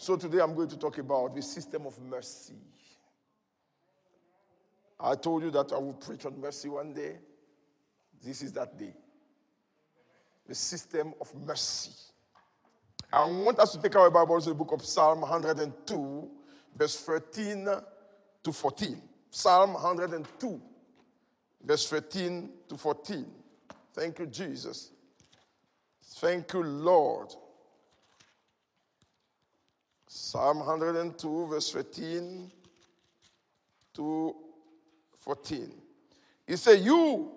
So today I'm going to talk about the system of mercy. I told you that I will preach on mercy one day. This is that day. The system of mercy. I want us to take our Bibles to the book of Psalm 102, verse 13 to 14. Psalm 102, verse 13 to 14. Thank you, Jesus. Thank you, Lord. Psalm 102, verse 13 to 14. He said, You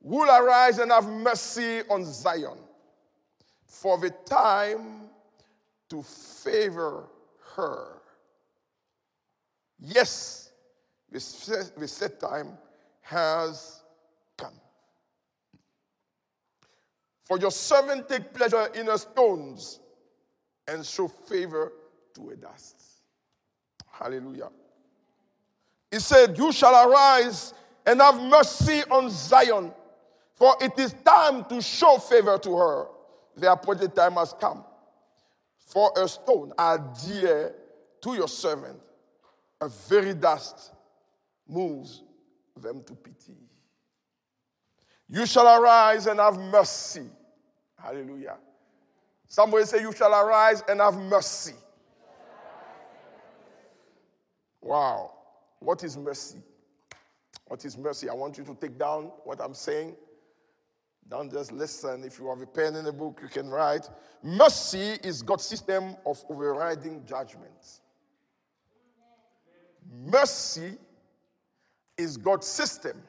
will arise and have mercy on Zion for the time to favor her. Yes, the set time has come. For your servant take pleasure in her stones and show favor to a dust. Hallelujah. He said, You shall arise and have mercy on Zion, for it is time to show favor to her. The appointed time has come. For a stone are dear to your servant, a very dust moves them to pity. You shall arise and have mercy. Hallelujah. Somebody say, You shall arise and have mercy. Wow. What is mercy? What is mercy? I want you to take down what I'm saying. Don't just listen. If you have a pen in a book, you can write. Mercy is God's system of overriding judgment. Mercy is God's system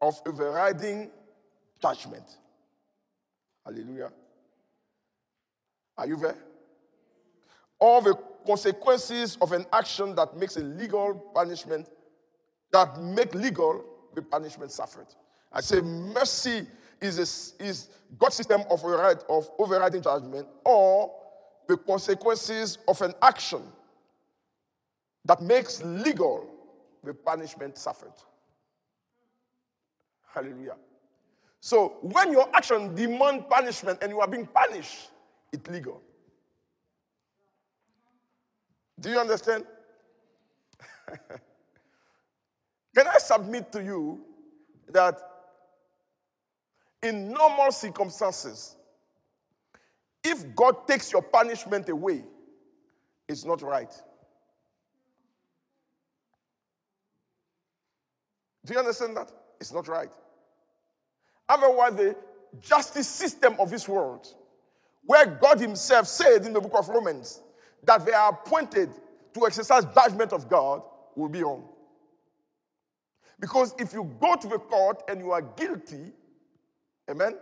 of overriding judgment. Hallelujah. Are you there? All the consequences of an action that makes a legal punishment, that make legal the punishment suffered. I say mercy is, a, is God's system of, override, of overriding judgment or the consequences of an action that makes legal the punishment suffered. Hallelujah. So when your action demand punishment and you are being punished, it's legal. Do you understand? Can I submit to you that in normal circumstances, if God takes your punishment away, it's not right. Do you understand that? It's not right. Otherwise, the justice system of this world, where God Himself said in the book of Romans that they are appointed to exercise judgment of God, will be wrong. Because if you go to the court and you are guilty, amen,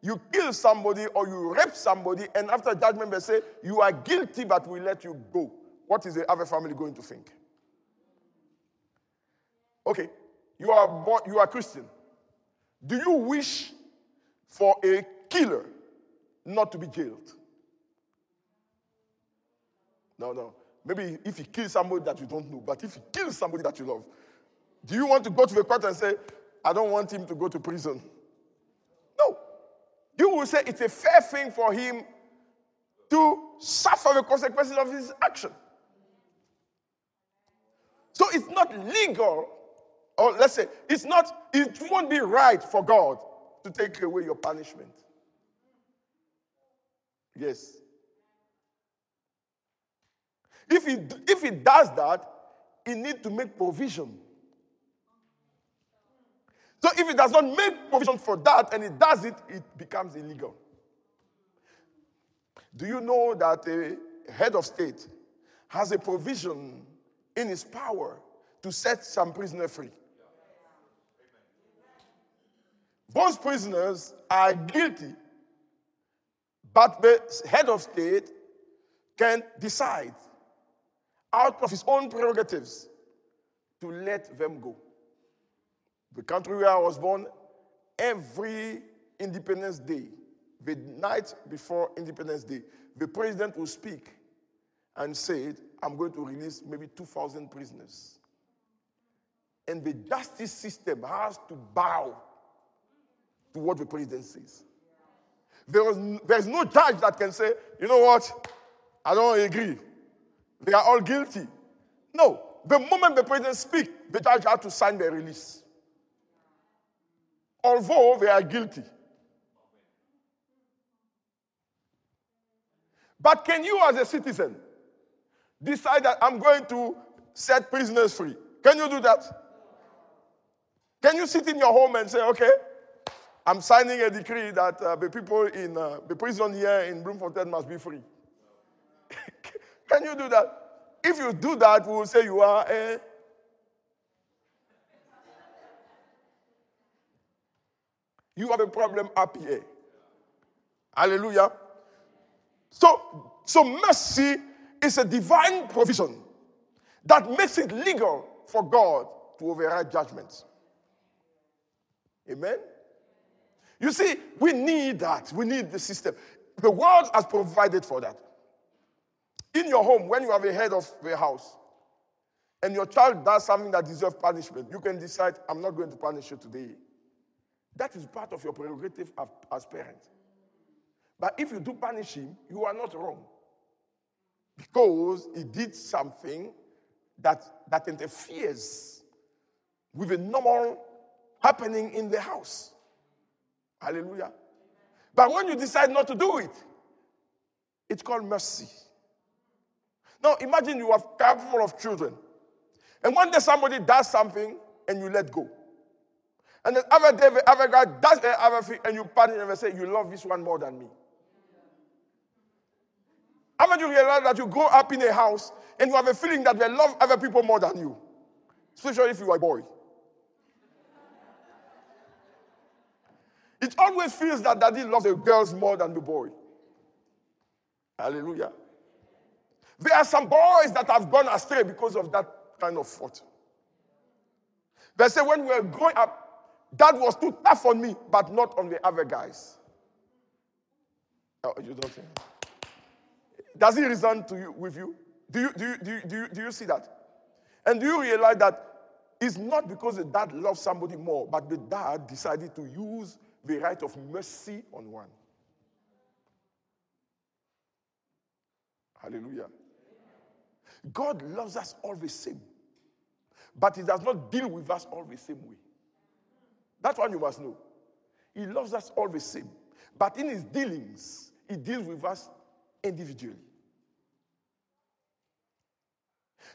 you kill somebody or you rape somebody, and after judgment, they say, You are guilty, but we let you go. What is the other family going to think? Okay, you are, born, you are Christian. Do you wish for a killer not to be jailed? No, no. Maybe if you kill somebody that you don't know, but if you kill somebody that you love, do you want to go to the court and say, I don't want him to go to prison? No. You will say it's a fair thing for him to suffer the consequences of his action. So it's not legal, or let's say, it's not, it won't be right for God to take away your punishment. Yes. If he, if he does that, he needs to make provision so if it does not make provision for that and it does it, it becomes illegal. Do you know that a head of state has a provision in his power to set some prisoner free? Those prisoners are guilty, but the head of state can decide out of his own prerogatives to let them go. The country where I was born, every Independence Day, the night before Independence Day, the president will speak and say, I'm going to release maybe 2,000 prisoners. And the justice system has to bow to what the president says. There is, there is no judge that can say, you know what, I don't agree. They are all guilty. No. The moment the president speaks, the judge has to sign the release. Although they are guilty. But can you, as a citizen, decide that I'm going to set prisoners free? Can you do that? Can you sit in your home and say, okay, I'm signing a decree that uh, the people in uh, the prison here in Bloemfontein must be free? Can you do that? If you do that, we will say you are a. You have a problem up here. Hallelujah. So, so mercy is a divine provision that makes it legal for God to override judgments. Amen? You see, we need that. We need the system. The world has provided for that. In your home, when you have a head of the house, and your child does something that deserves punishment, you can decide, I'm not going to punish you today. That is part of your prerogative as parent. But if you do punish him, you are not wrong. Because he did something that, that interferes with a normal happening in the house. Hallelujah. But when you decide not to do it, it's called mercy. Now imagine you have a couple of children. And one day somebody does something and you let go. And then other day, the other guy does the other thing and you punish and say, You love this one more than me. Haven't you realized that you grow up in a house and you have a feeling that they love other people more than you? Especially if you are a boy. It always feels that daddy loves the girls more than the boy. Hallelujah. There are some boys that have gone astray because of that kind of thought. They say when we were growing up, that was too tough on me, but not on the other guys. Oh, you don't think? Does he reason to you with you? Do you, do you, do you, do you, do you see that? And do you realize that it's not because the dad loves somebody more, but the dad decided to use the right of mercy on one? Hallelujah. God loves us all the same, but He does not deal with us all the same way. That's one you must know. He loves us all the same, but in His dealings, He deals with us individually.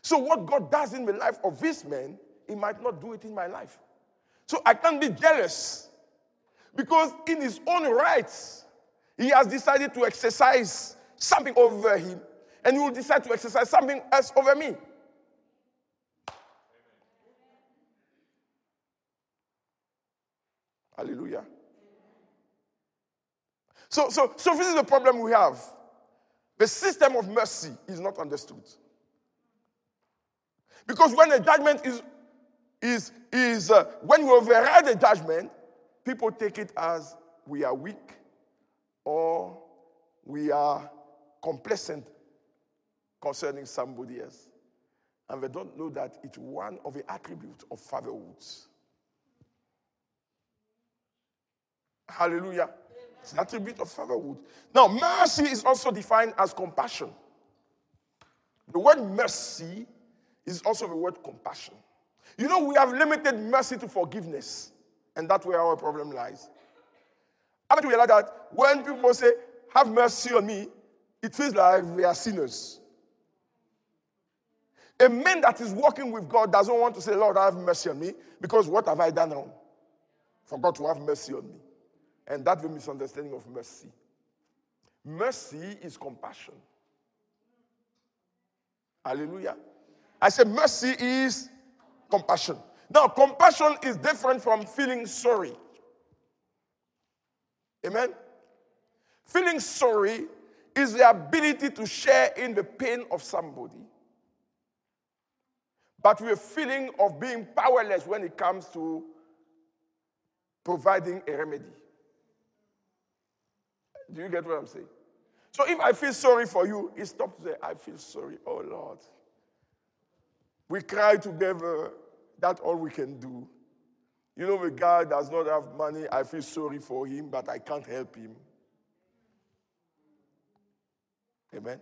So, what God does in the life of this man, He might not do it in my life. So, I can't be jealous because, in His own rights, He has decided to exercise something over him, and you will decide to exercise something else over me. Hallelujah. So, so, so this is the problem we have. The system of mercy is not understood. Because when a judgment is, is, is uh, when we override a judgment, people take it as we are weak or we are complacent concerning somebody else. And they don't know that it's one of the attributes of fatherhood. Hallelujah. It's an attribute of fatherhood. Now, mercy is also defined as compassion. The word mercy is also the word compassion. You know, we have limited mercy to forgiveness, and that's where our problem lies. Haven't you realized that when people say, Have mercy on me, it feels like we are sinners. A man that is walking with God doesn't want to say, Lord, have mercy on me, because what have I done wrong? For God to have mercy on me. And that's the misunderstanding of mercy. Mercy is compassion. Hallelujah. I said mercy is compassion. Now, compassion is different from feeling sorry. Amen? Feeling sorry is the ability to share in the pain of somebody, but with a feeling of being powerless when it comes to providing a remedy. Do you get what I'm saying? So if I feel sorry for you, it stops there. I feel sorry. Oh Lord. We cry together. That's all we can do. You know, the guy does not have money. I feel sorry for him, but I can't help him. Amen.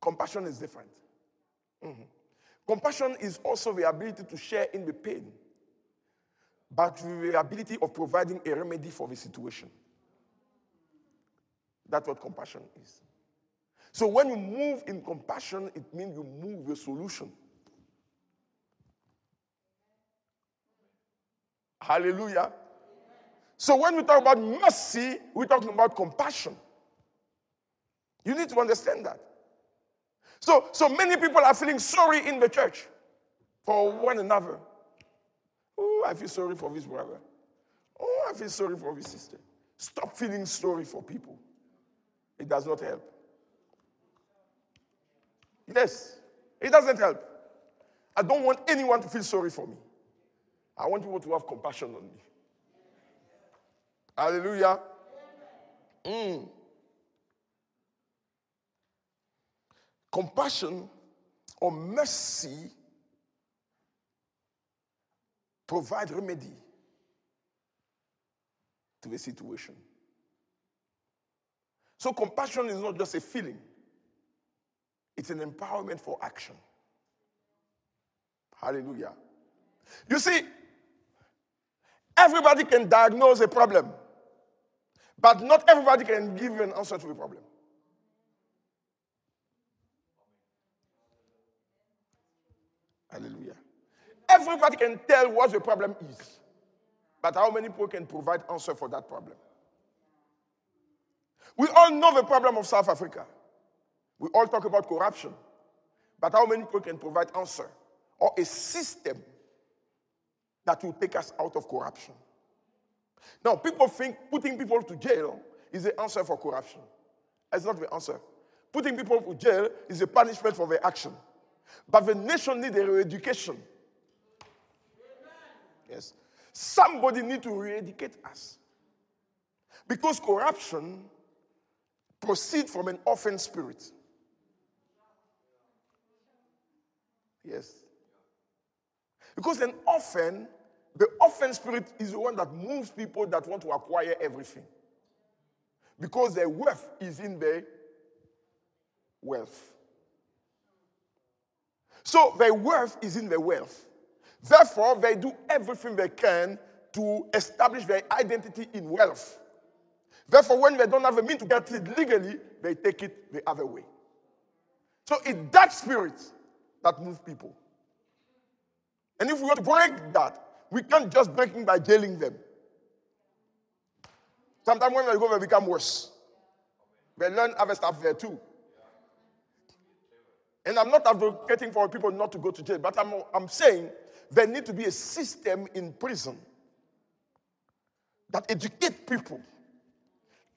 Compassion is different. Mm-hmm. Compassion is also the ability to share in the pain, but the ability of providing a remedy for the situation. That's what compassion is. So when you move in compassion, it means you move a solution. Hallelujah. So when we talk about mercy, we're talking about compassion. You need to understand that. So, so many people are feeling sorry in the church for one another. Oh, I feel sorry for this brother. Oh, I feel sorry for this sister. Stop feeling sorry for people. It does not help. Yes, it doesn't help. I don't want anyone to feel sorry for me. I want people to have compassion on me. Hallelujah. Mm. Compassion or mercy provide remedy to the situation. So compassion is not just a feeling. It's an empowerment for action. Hallelujah. You see, everybody can diagnose a problem, but not everybody can give you an answer to the problem. Hallelujah. Everybody can tell what the problem is, but how many people can provide answer for that problem? We all know the problem of South Africa. We all talk about corruption. But how many people can provide answer or a system that will take us out of corruption? Now, people think putting people to jail is the answer for corruption. That's not the answer. Putting people to jail is a punishment for their action. But the nation needs a re-education. Somebody need to re-educate us. Because corruption proceeds from an orphan spirit. Yes. Because an orphan, the orphan spirit is the one that moves people that want to acquire everything. Because their wealth is in their wealth. So their wealth is in their wealth. Therefore, they do everything they can to establish their identity in wealth. Therefore, when they don't have a means to get it legally, they take it the other way. So it's that spirit that moves people. And if we want to break that, we can't just break it by jailing them. Sometimes when they go, they become worse. They learn other stuff there too. And I'm not advocating for people not to go to jail, but I'm, I'm saying there need to be a system in prison that educate people,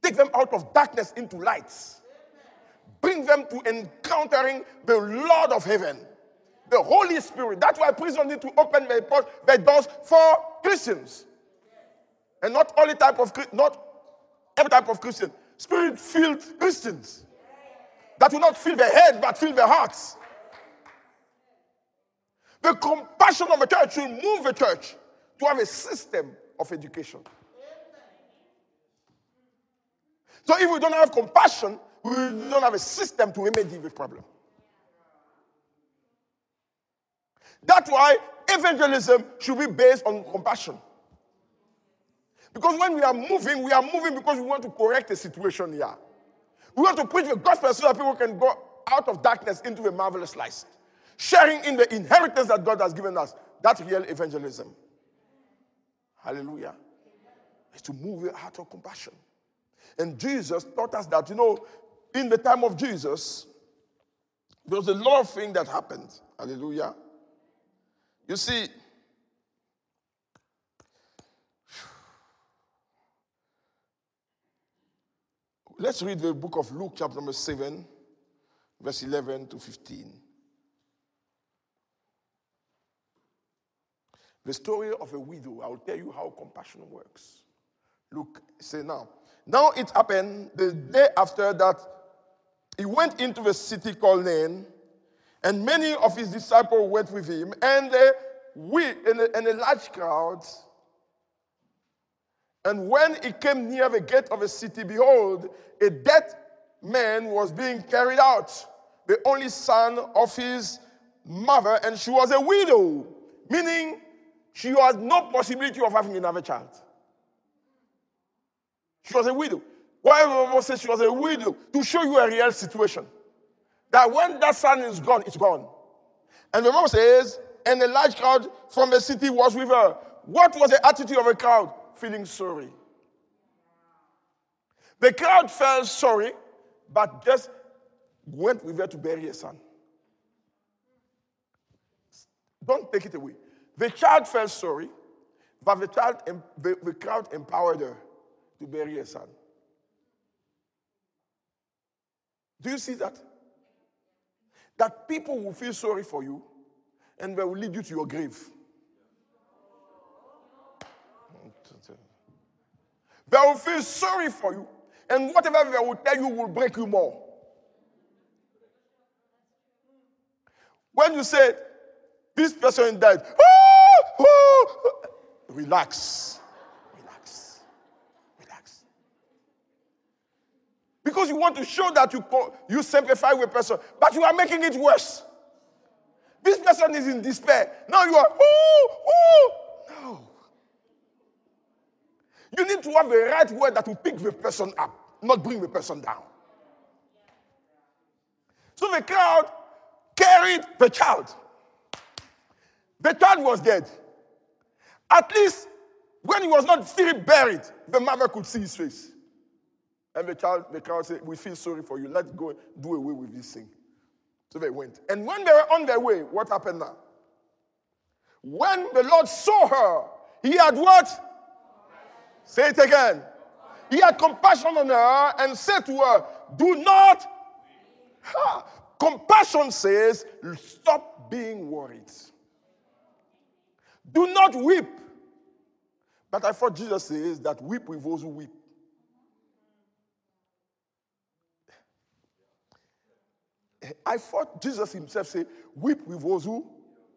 take them out of darkness into lights, bring them to encountering the Lord of heaven, the Holy Spirit. That's why prison need to open their, their doors for Christians, and not only type of not every type of Christian, spirit-filled Christians that will not fill their head but fill their hearts. The compassion of the church will move the church to have a system of education. So if we don't have compassion, we don't have a system to remedy the problem. That's why evangelism should be based on compassion. Because when we are moving, we are moving because we want to correct a situation here. We want to preach the gospel so that people can go out of darkness into the marvelous light. Sharing in the inheritance that God has given us. That's real evangelism. Hallelujah. It's to move heart of compassion. And Jesus taught us that, you know, in the time of Jesus, there was a lot of things that happened. Hallelujah. You see, Let's read the book of Luke, chapter number 7, verse 11 to 15. The story of a widow. I'll tell you how compassion works. Look, say now. Now it happened the day after that he went into the city called Nain, and many of his disciples went with him, and we, a, and a large crowd and when he came near the gate of the city, behold, a dead man was being carried out, the only son of his mother, and she was a widow, meaning she had no possibility of having another child. She was a widow. Why Bible says she was a widow? To show you a real situation. That when that son is gone, it's gone. And the mom says, and a large crowd from the city was with her. What was the attitude of the crowd? Feeling sorry. The crowd felt sorry, but just went with her to bury a son. Don't take it away. The child felt sorry, but the, child, the, the crowd empowered her to bury her son. Do you see that? That people will feel sorry for you and they will lead you to your grave. They will feel sorry for you, and whatever they will tell you will break you more. When you said, This person died, oh, oh, relax. Relax. Relax. Because you want to show that you, you sympathize with a person, but you are making it worse. This person is in despair. Now you are, oh, oh. No. You need to have the right word that will pick the person up, not bring the person down. So the crowd carried the child. The child was dead. At least when he was not still buried, the mother could see his face. And the child, the crowd said, We feel sorry for you. Let's go do away with this thing. So they went. And when they were on their way, what happened now? When the Lord saw her, he had what? Say it again. He had compassion on her and said to her, Do not. Ha, compassion says, Stop being worried. Do not weep. But I thought Jesus says that weep with those who weep. I thought Jesus himself said, Weep with those who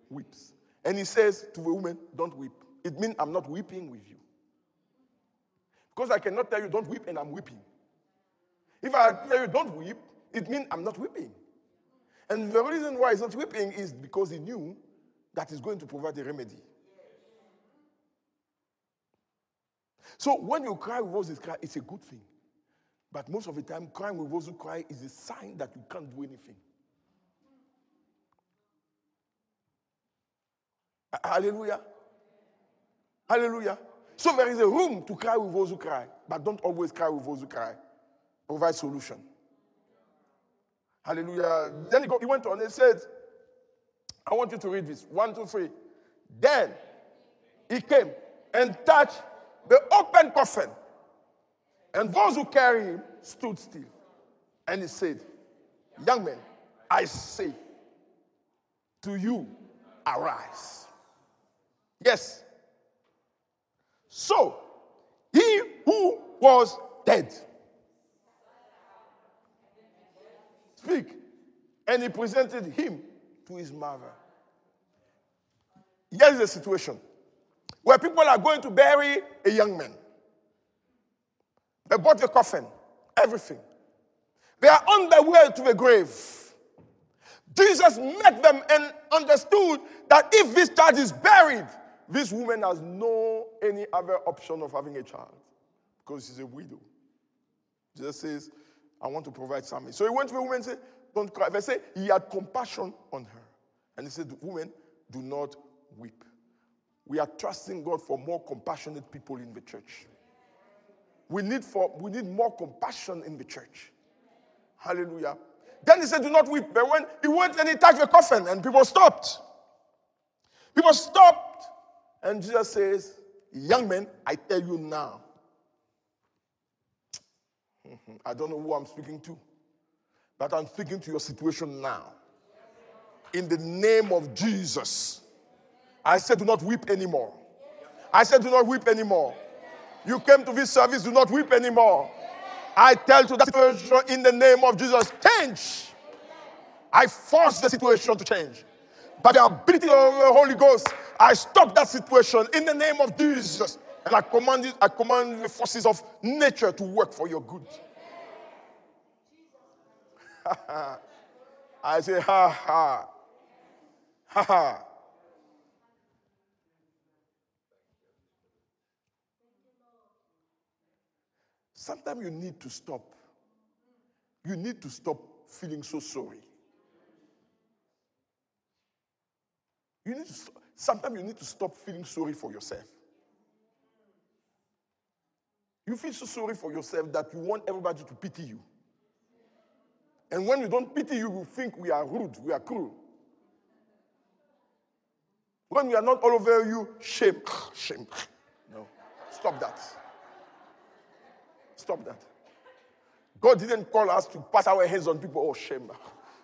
weeps. And he says to the woman, Don't weep. It means I'm not weeping with you. Because I cannot tell you, Don't weep, and I'm weeping. If I tell you, Don't weep, it means I'm not weeping. And the reason why he's not weeping is because he knew that he's going to provide a remedy. So when you cry with those who cry, it's a good thing. But most of the time, crying with those who cry is a sign that you can't do anything. Hallelujah. Hallelujah. So there is a room to cry with those who cry, but don't always cry with those who cry. Provide solution. Hallelujah. Then he, he went on and said, I want you to read this. One, two, three. Then he came and touched the open coffin and those who carry him stood still. And he said, Young men, I say to you, arise. Yes. So, he who was dead. Speak. And he presented him to his mother. Here's the situation where people are going to bury a young man. They bought the coffin, everything. They are on their way to the grave. Jesus met them and understood that if this child is buried, this woman has no any other option of having a child because she's a widow. Jesus says, I want to provide something. So he went to the woman and said, Don't cry. They say he had compassion on her. And he said, Woman, do not weep. We are trusting God for more compassionate people in the church. We need, for, we need more compassion in the church. Hallelujah. Then he said, Do not weep. But when he went and he touched the coffin, and people stopped. People stopped. And Jesus says, Young men, I tell you now. I don't know who I'm speaking to, but I'm speaking to your situation now. In the name of Jesus, I said, Do not weep anymore. I said, Do not weep anymore. You came to this service, do not weep anymore. I tell to that situation in the name of Jesus, change. I force the situation to change. By the ability of the Holy Ghost, I stop that situation in the name of Jesus. And I command, it, I command the forces of nature to work for your good. I say, ha ha. Ha ha. Sometimes you need to stop. You need to stop feeling so sorry. You need to. Sometimes you need to stop feeling sorry for yourself. You feel so sorry for yourself that you want everybody to pity you. And when we don't pity you, we think we are rude, we are cruel. When we are not all over you, shame, shame. No, stop that. Stop that. God didn't call us to pass our hands on people, oh, shame.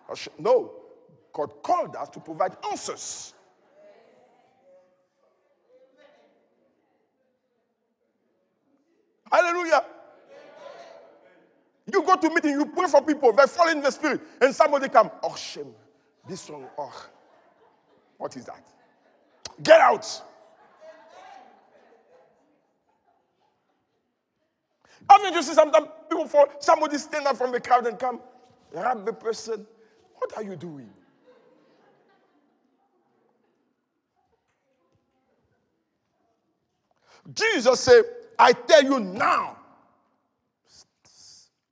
Oh, shame. No, God called us to provide answers. Hallelujah. You go to meeting, you pray for people, they fall in the spirit, and somebody come, oh shame, this one, oh, what is that? Get out. Haven't you seen sometimes people fall, somebody stand up from the crowd and come, grab the person. What are you doing? Jesus said, I tell you now,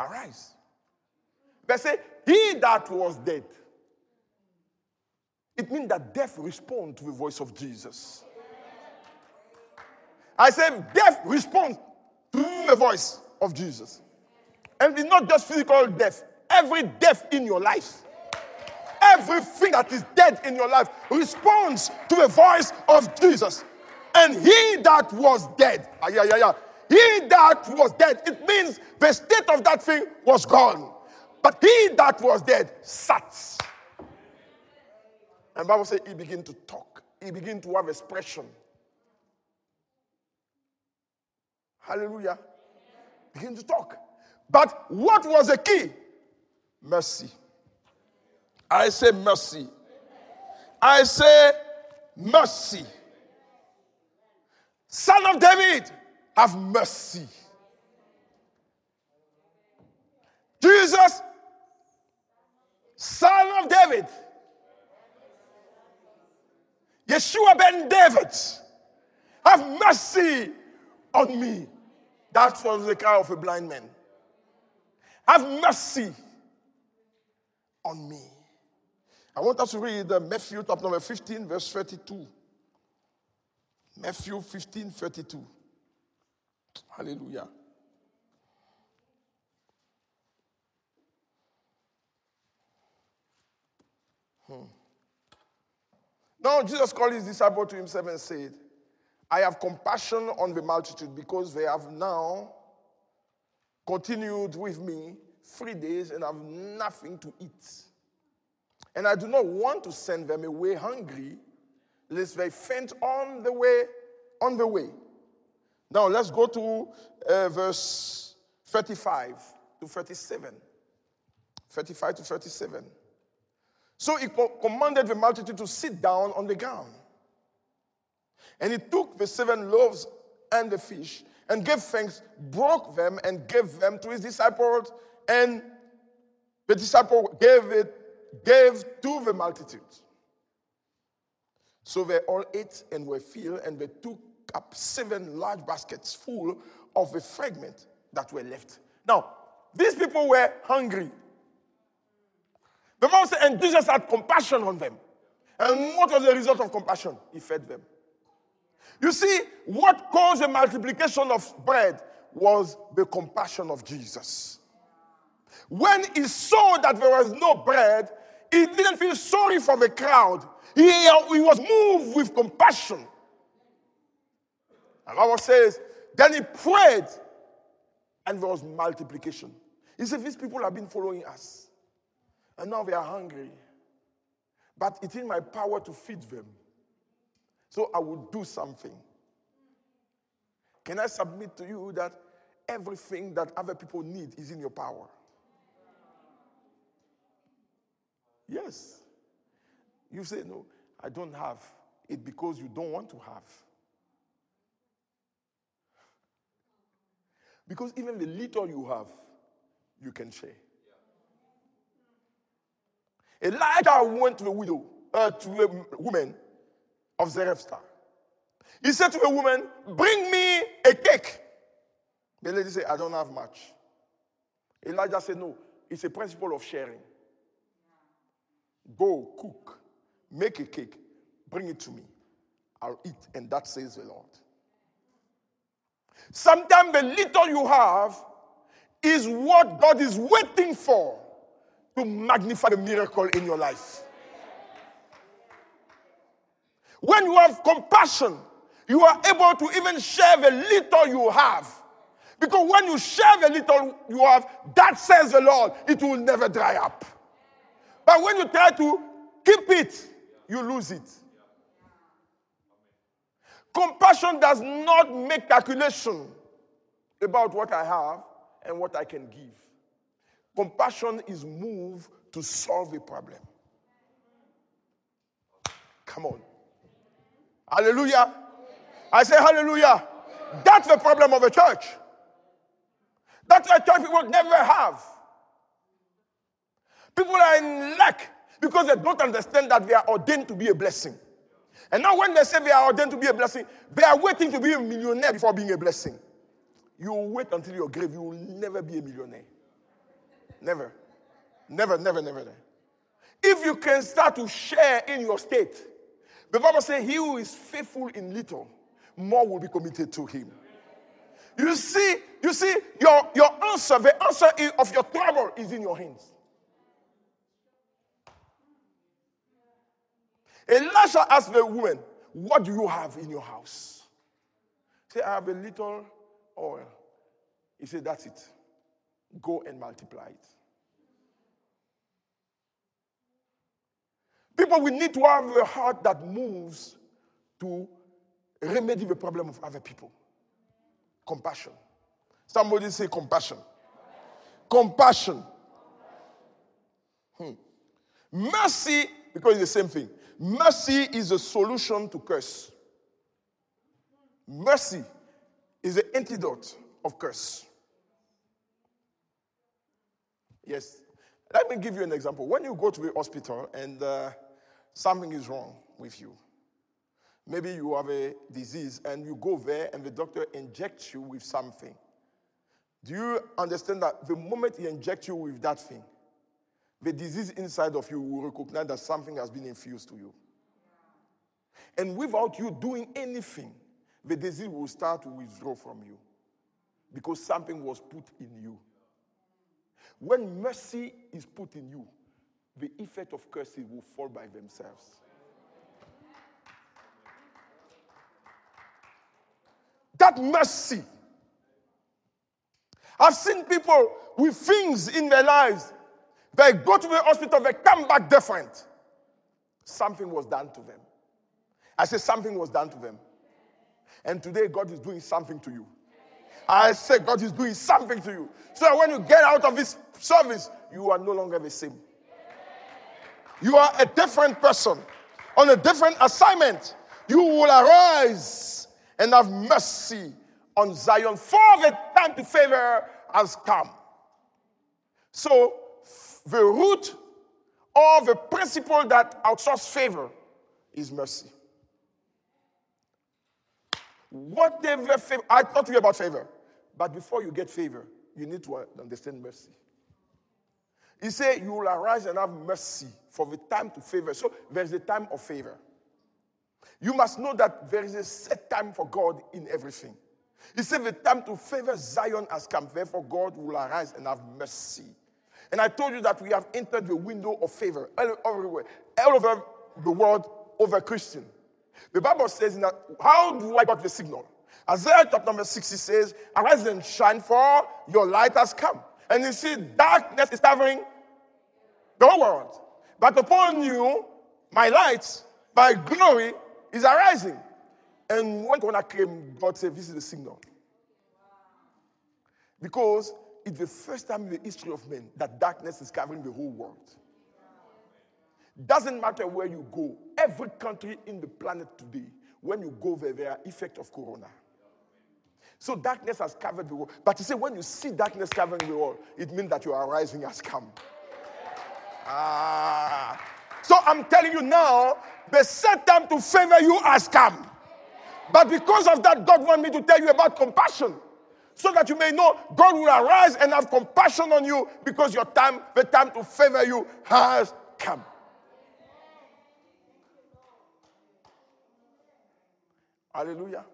arise. They say, He that was dead. It means that death responds to the voice of Jesus. I said, death responds to the voice of Jesus. And it's not just physical death, every death in your life. Everything that is dead in your life responds to the voice of Jesus. And he that was dead, ah, yeah, yeah, yeah, he that was dead, it means the state of that thing was gone. But he that was dead sat. And Bible says he began to talk. He began to have expression. Hallelujah. Begin to talk. But what was the key? Mercy. I say mercy. I say mercy. Son of David, have mercy. Jesus, son of David, Yeshua ben David, have mercy on me. That was the cry of a blind man. Have mercy on me. I want us to read uh, Matthew chapter number 15, verse 32. Matthew 15, 32. Hallelujah. Hmm. Now Jesus called his disciple to himself and said, I have compassion on the multitude because they have now continued with me three days and have nothing to eat. And I do not want to send them away hungry, lest they faint on the way. On the way. Now let's go to uh, verse 35 to 37. 35 to 37. So he commanded the multitude to sit down on the ground. And he took the seven loaves and the fish and gave thanks, broke them, and gave them to his disciples. And the disciple gave it, gave to the multitude. So they all ate and were filled, and they took up seven large baskets full of the fragment that were left. Now, these people were hungry. The Bible said, and Jesus had compassion on them. And what was the result of compassion? He fed them. You see, what caused the multiplication of bread was the compassion of Jesus. When he saw that there was no bread, he didn't feel sorry for the crowd. He, uh, he was moved with compassion. And Bible says, then he prayed, and there was multiplication. He said, These people have been following us, and now they are hungry. But it's in my power to feed them. So I will do something. Can I submit to you that everything that other people need is in your power? Yes. You say, No, I don't have it because you don't want to have. Because even the little you have, you can share. Elijah went to the widow, uh, to the woman of Zarephath. He said to a woman, Bring me a cake. The lady said, I don't have much. Elijah said, No, it's a principle of sharing. Go cook, make a cake, bring it to me. I'll eat, and that says the Lord. Sometimes the little you have is what God is waiting for to magnify the miracle in your life. When you have compassion, you are able to even share the little you have. Because when you share the little you have, that says the Lord, it will never dry up. But when you try to keep it, you lose it. Compassion does not make calculation about what I have and what I can give. Compassion is moved to solve a problem. Come on. Hallelujah. I say hallelujah. That's the problem of a church. That's a church people never have. People are in lack because they don't understand that they are ordained to be a blessing. And now, when they say they are ordained to be a blessing, they are waiting to be a millionaire before being a blessing. You wait until your grave, you will never be a millionaire. Never. Never, never, never. If you can start to share in your state, the Bible says, He who is faithful in little, more will be committed to him. You see, you see, your, your answer, the answer of your trouble is in your hands. Elisha asked the woman, What do you have in your house? Say, I have a little oil. He said, That's it. Go and multiply it. People, we need to have a heart that moves to remedy the problem of other people. Compassion. Somebody say compassion. Compassion. Hmm. Mercy, because it's the same thing. Mercy is a solution to curse. Mercy is the antidote of curse. Yes. Let me give you an example. When you go to the hospital and uh, something is wrong with you, maybe you have a disease and you go there and the doctor injects you with something. Do you understand that the moment he injects you with that thing, the disease inside of you will recognize that something has been infused to you. And without you doing anything, the disease will start to withdraw from you because something was put in you. When mercy is put in you, the effect of curses will fall by themselves. That mercy. I've seen people with things in their lives they go to the hospital, they come back different. Something was done to them. I say something was done to them. And today, God is doing something to you. I say God is doing something to you. So when you get out of this service, you are no longer the same. You are a different person on a different assignment. You will arise and have mercy on Zion, for the time to favor has come. So the root or the principle that outsources favor is mercy. Whatever favor, I to you about favor, but before you get favor, you need to understand mercy. He said, You will arise and have mercy for the time to favor. So there's a time of favor. You must know that there is a set time for God in everything. He said, The time to favor Zion has come. Therefore, God will arise and have mercy. And I told you that we have entered the window of favor everywhere, all over the world, over Christian. The Bible says that how do I got the signal? Isaiah chapter number 60 says, Arise and shine, for your light has come. And you see, darkness is covering world. But upon you, my light, my glory is arising. And when Corona came, God said, This is the signal. Because it's the first time in the history of men that darkness is covering the whole world. Doesn't matter where you go, every country in the planet today, when you go there, there are effects of corona. So darkness has covered the world. But you say when you see darkness covering the world, it means that your arising has come. Ah, So I'm telling you now, the set time to favor you has come. But because of that, God wants me to tell you about compassion. So that you may know God will arise and have compassion on you because your time, the time to favor you has come. Hallelujah.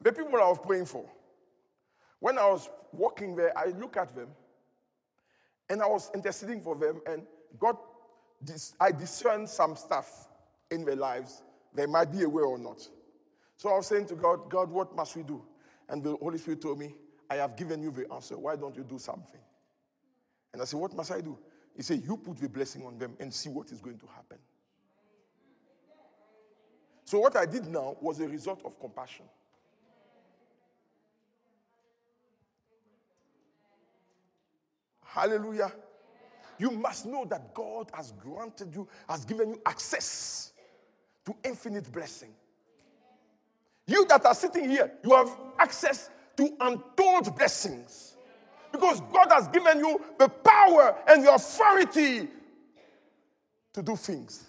The people I was praying for, when I was walking there, I look at them and I was interceding for them, and God, I discerned some stuff in their lives. They might be aware or not. So I was saying to God, God, what must we do? And the Holy Spirit told me, I have given you the answer. Why don't you do something? And I said, What must I do? He said, You put the blessing on them and see what is going to happen. So what I did now was a result of compassion. Hallelujah. You must know that God has granted you, has given you access to infinite blessing. You that are sitting here, you have access to untold blessings. Because God has given you the power and the authority to do things.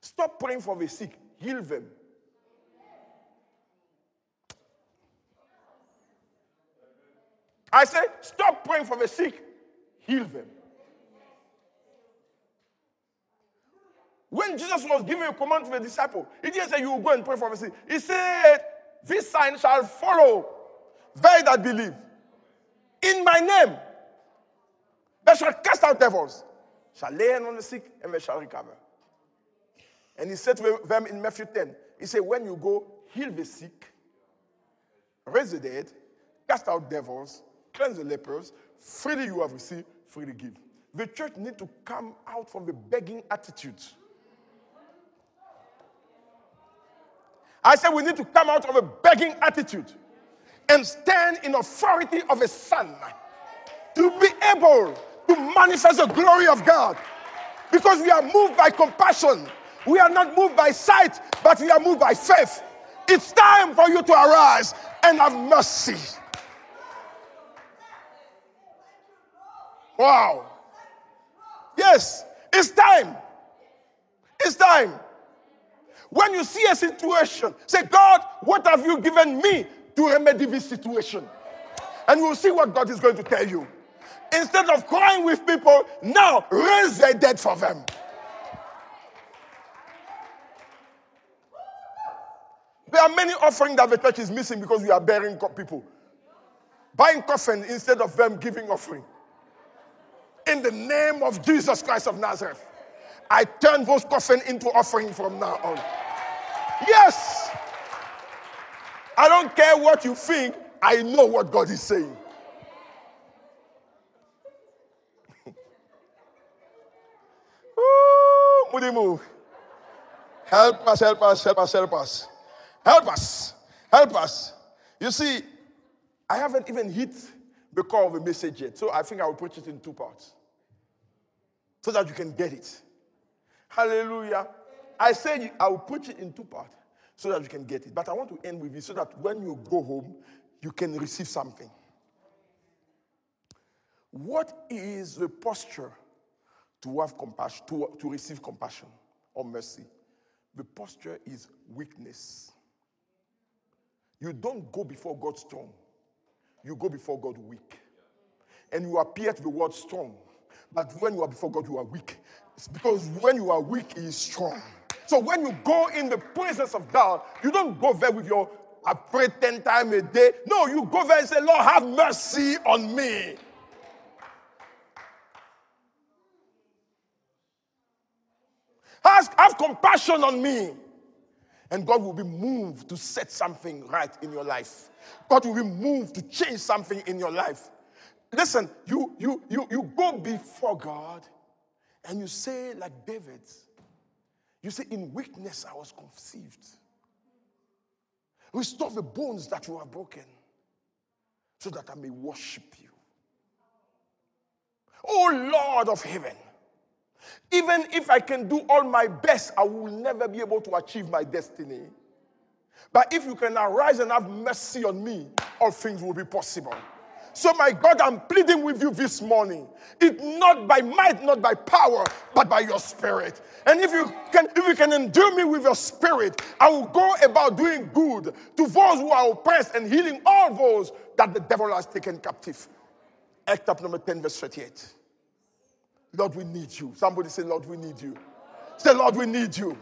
Stop praying for the sick, heal them. I say, stop praying for the sick, heal them. When Jesus was giving a command to the disciple, he didn't say, You will go and pray for the sick. He said, This sign shall follow they that believe. In my name, they shall cast out devils, shall lay hands on the sick, and they shall recover. And he said to them in Matthew 10, He said, When you go, heal the sick, raise the dead, cast out devils, cleanse the lepers, freely you have received, freely give. The church need to come out from the begging attitude. I said we need to come out of a begging attitude and stand in authority of a son to be able to manifest the glory of God. Because we are moved by compassion. We are not moved by sight, but we are moved by faith. It's time for you to arise and have mercy. Wow. Yes, it's time. It's time. When you see a situation, say, God, what have you given me to remedy this situation? And we'll see what God is going to tell you. Instead of crying with people, now raise the dead for them. There are many offerings that the church is missing because we are burying people. Buying coffins instead of them giving offering. In the name of Jesus Christ of Nazareth, I turn those coffin into offering from now on. Yes. I don't care what you think, I know what God is saying. Ooh, move. Help us, help us, help us, help us. Help us, help us. You see, I haven't even hit core of the message yet, so I think I will preach it in two parts so that you can get it. Hallelujah. I said I will put it in two parts so that you can get it. But I want to end with it so that when you go home, you can receive something. What is the posture to have compassion, to, to receive compassion or mercy? The posture is weakness. You don't go before God strong, you go before God weak. And you appear to the world strong. But when you are before God, you are weak. It's because when you are weak, He is strong. So when you go in the presence of God, you don't go there with your I pray 10 times a day. No, you go there and say, Lord, have mercy on me. Ask, have compassion on me. And God will be moved to set something right in your life. God will be moved to change something in your life. Listen, you you you you go before God and you say, like David, you say, In weakness I was conceived. Restore the bones that you have broken so that I may worship you. Oh Lord of heaven, even if I can do all my best, I will never be able to achieve my destiny. But if you can arise and have mercy on me, all things will be possible. So, my God, I'm pleading with you this morning. It's not by might, not by power, but by your spirit. And if you can, if you can endure me with your spirit, I will go about doing good to those who are oppressed and healing all those that the devil has taken captive. Act up number 10, verse 38. Lord, we need you. Somebody say, Lord, we need you. Say, Lord, we need you.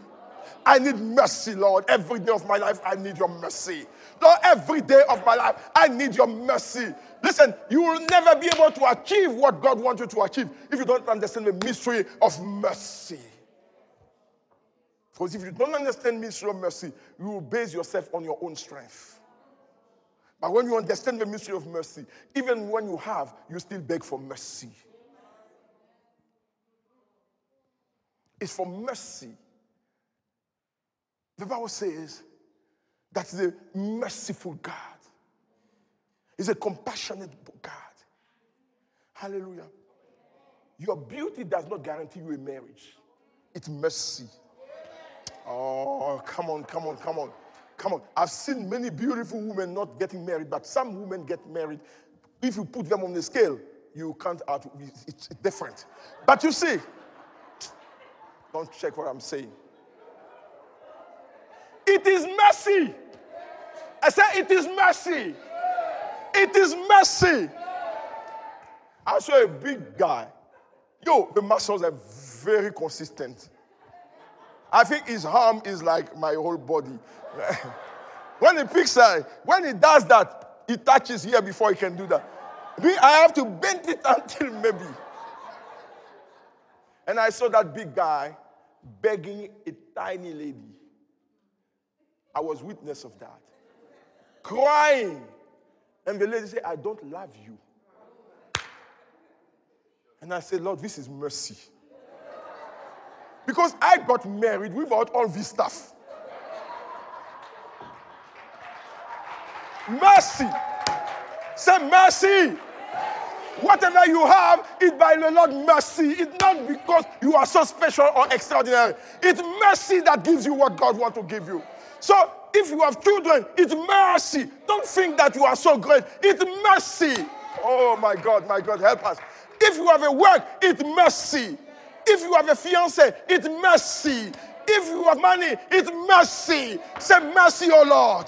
I need mercy, Lord. Every day of my life, I need your mercy. Lord, every day of my life, I need your mercy. Listen, you will never be able to achieve what God wants you to achieve if you don't understand the mystery of mercy. Because if you don't understand the mystery of mercy, you will base yourself on your own strength. But when you understand the mystery of mercy, even when you have, you still beg for mercy. It's for mercy. The Bible says that the merciful God is a compassionate God. Hallelujah. Your beauty does not guarantee you a marriage, it's mercy. Oh, come on, come on, come on. Come on. I've seen many beautiful women not getting married, but some women get married. If you put them on the scale, you can't out. It's different. But you see, don't check what I'm saying. It is mercy. I said, It is mercy. It is mercy. I saw a big guy. Yo, the muscles are very consistent. I think his arm is like my whole body. when he picks that, when he does that, he touches here before he can do that. I have to bend it until maybe. And I saw that big guy begging a tiny lady. I was witness of that. Crying. And the lady said, I don't love you. And I said, Lord, this is mercy. Because I got married without all this stuff. Mercy. Say mercy. Whatever you have is by the Lord mercy. It's not because you are so special or extraordinary. It's mercy that gives you what God wants to give you. So if you have children, it's mercy. Don't think that you are so great. It's mercy. Oh my God, my God, help us. If you have a work, it's mercy. If you have a fiance, it's mercy. If you have money, it's mercy. Say mercy, oh Lord.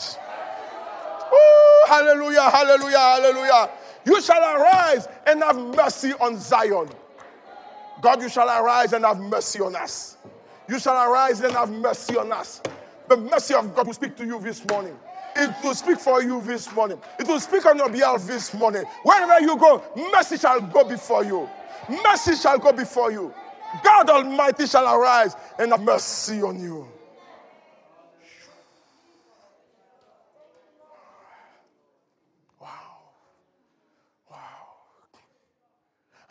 Ooh, hallelujah, hallelujah, hallelujah. You shall arise and have mercy on Zion. God, you shall arise and have mercy on us. You shall arise and have mercy on us. The mercy of God will speak to you this morning. It will speak for you this morning. It will speak on your behalf this morning. Wherever you go, mercy shall go before you. Mercy shall go before you. God Almighty shall arise and have mercy on you.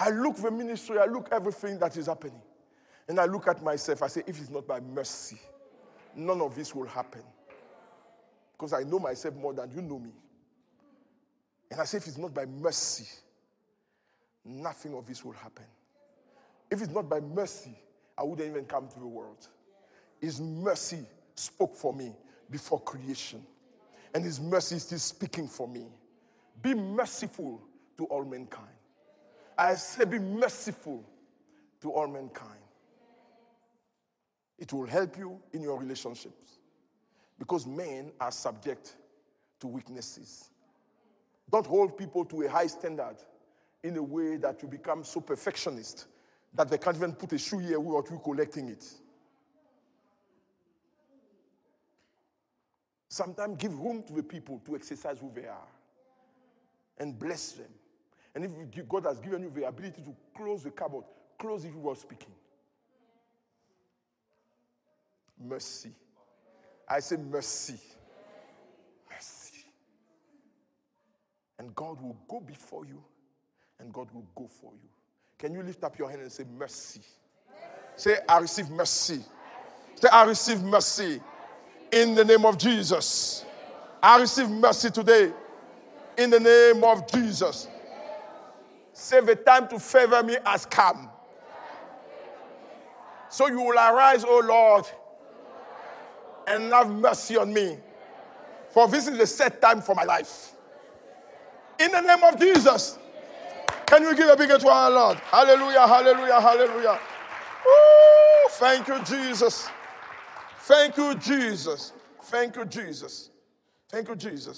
I look the ministry, I look everything that is happening. And I look at myself, I say, if it's not by mercy, none of this will happen. Because I know myself more than you know me. And I say, if it's not by mercy, nothing of this will happen. If it's not by mercy, I wouldn't even come to the world. His mercy spoke for me before creation. And His mercy is still speaking for me. Be merciful to all mankind. I say, be merciful to all mankind. It will help you in your relationships because men are subject to weaknesses. Don't hold people to a high standard in a way that you become so perfectionist that they can't even put a shoe here without you collecting it. Sometimes give room to the people to exercise who they are and bless them. And if God has given you the ability to close the cupboard, close it without speaking. Mercy. I say mercy. Mercy. And God will go before you and God will go for you. Can you lift up your hand and say mercy? Say, I receive mercy. Say, I receive mercy in the name of Jesus. I receive mercy today in the name of Jesus. Say, the time to favor me has come. So you will arise, O Lord, and have mercy on me. For this is the set time for my life. In the name of Jesus. Can you give a big to our Lord? Hallelujah, hallelujah, hallelujah. Woo, thank you, Jesus. Thank you, Jesus. Thank you, Jesus. Thank you, Jesus.